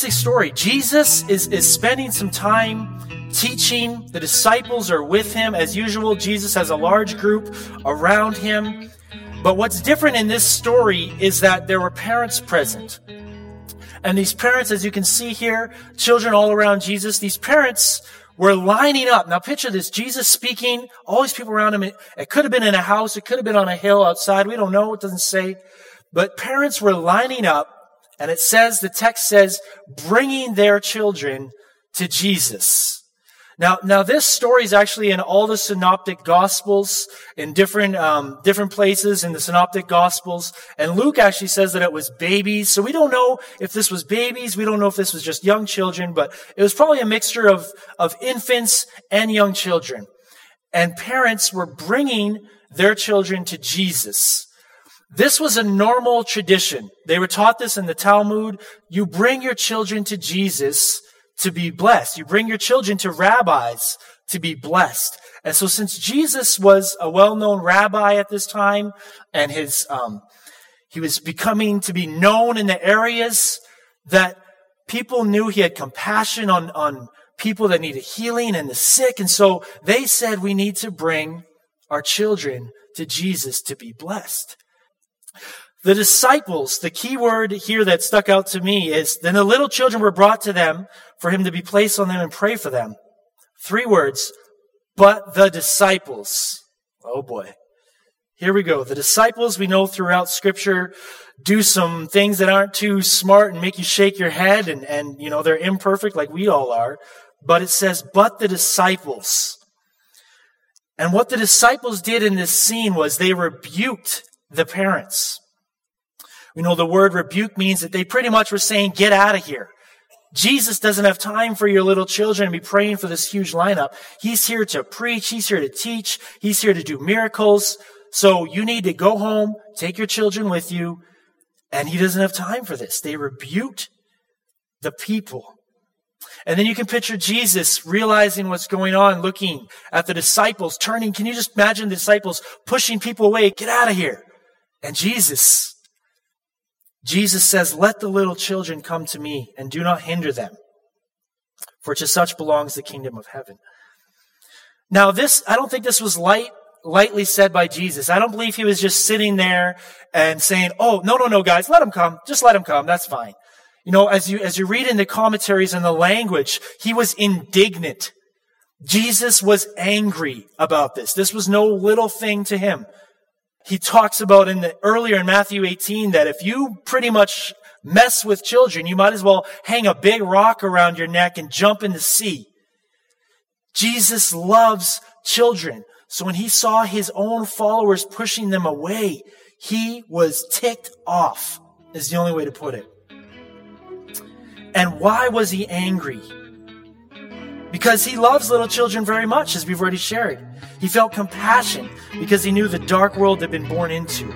story. Jesus is, is spending some time teaching. The disciples are with him. As usual, Jesus has a large group around him. But what's different in this story is that there were parents present. And these parents, as you can see here, children all around Jesus, these parents were lining up. Now picture this, Jesus speaking, all these people around him. It, it could have been in a house. It could have been on a hill outside. We don't know. It doesn't say. But parents were lining up and it says, the text says, bringing their children to Jesus. Now, now this story is actually in all the synoptic gospels, in different, um, different places in the synoptic gospels. And Luke actually says that it was babies. So we don't know if this was babies. We don't know if this was just young children, but it was probably a mixture of, of infants and young children. And parents were bringing their children to Jesus. This was a normal tradition. They were taught this in the Talmud. You bring your children to Jesus to be blessed. You bring your children to rabbis to be blessed. And so since Jesus was a well-known rabbi at this time and his, um, he was becoming to be known in the areas that people knew he had compassion on, on people that needed healing and the sick. And so they said, we need to bring our children to Jesus to be blessed. The disciples, the key word here that stuck out to me is, then the little children were brought to them for him to be placed on them and pray for them. Three words, but the disciples. Oh boy. Here we go. The disciples we know throughout scripture do some things that aren't too smart and make you shake your head and, and, you know, they're imperfect like we all are. But it says, but the disciples. And what the disciples did in this scene was they rebuked the parents. We know the word rebuke means that they pretty much were saying, get out of here. Jesus doesn't have time for your little children to be praying for this huge lineup. He's here to preach. He's here to teach. He's here to do miracles. So you need to go home, take your children with you. And he doesn't have time for this. They rebuked the people. And then you can picture Jesus realizing what's going on, looking at the disciples, turning. Can you just imagine the disciples pushing people away? Get out of here. And Jesus Jesus says, Let the little children come to me and do not hinder them, for to such belongs the kingdom of heaven. Now, this, I don't think this was light, lightly said by Jesus. I don't believe he was just sitting there and saying, Oh, no, no, no, guys, let them come. Just let them come. That's fine. You know, as you, as you read in the commentaries and the language, he was indignant. Jesus was angry about this. This was no little thing to him he talks about in the earlier in Matthew 18 that if you pretty much mess with children, you might as well hang a big rock around your neck and jump in the sea. Jesus loves children. So when he saw his own followers pushing them away, he was ticked off, is the only way to put it. And why was he angry? Because he loves little children very much, as we've already shared. He felt compassion because he knew the dark world they'd been born into.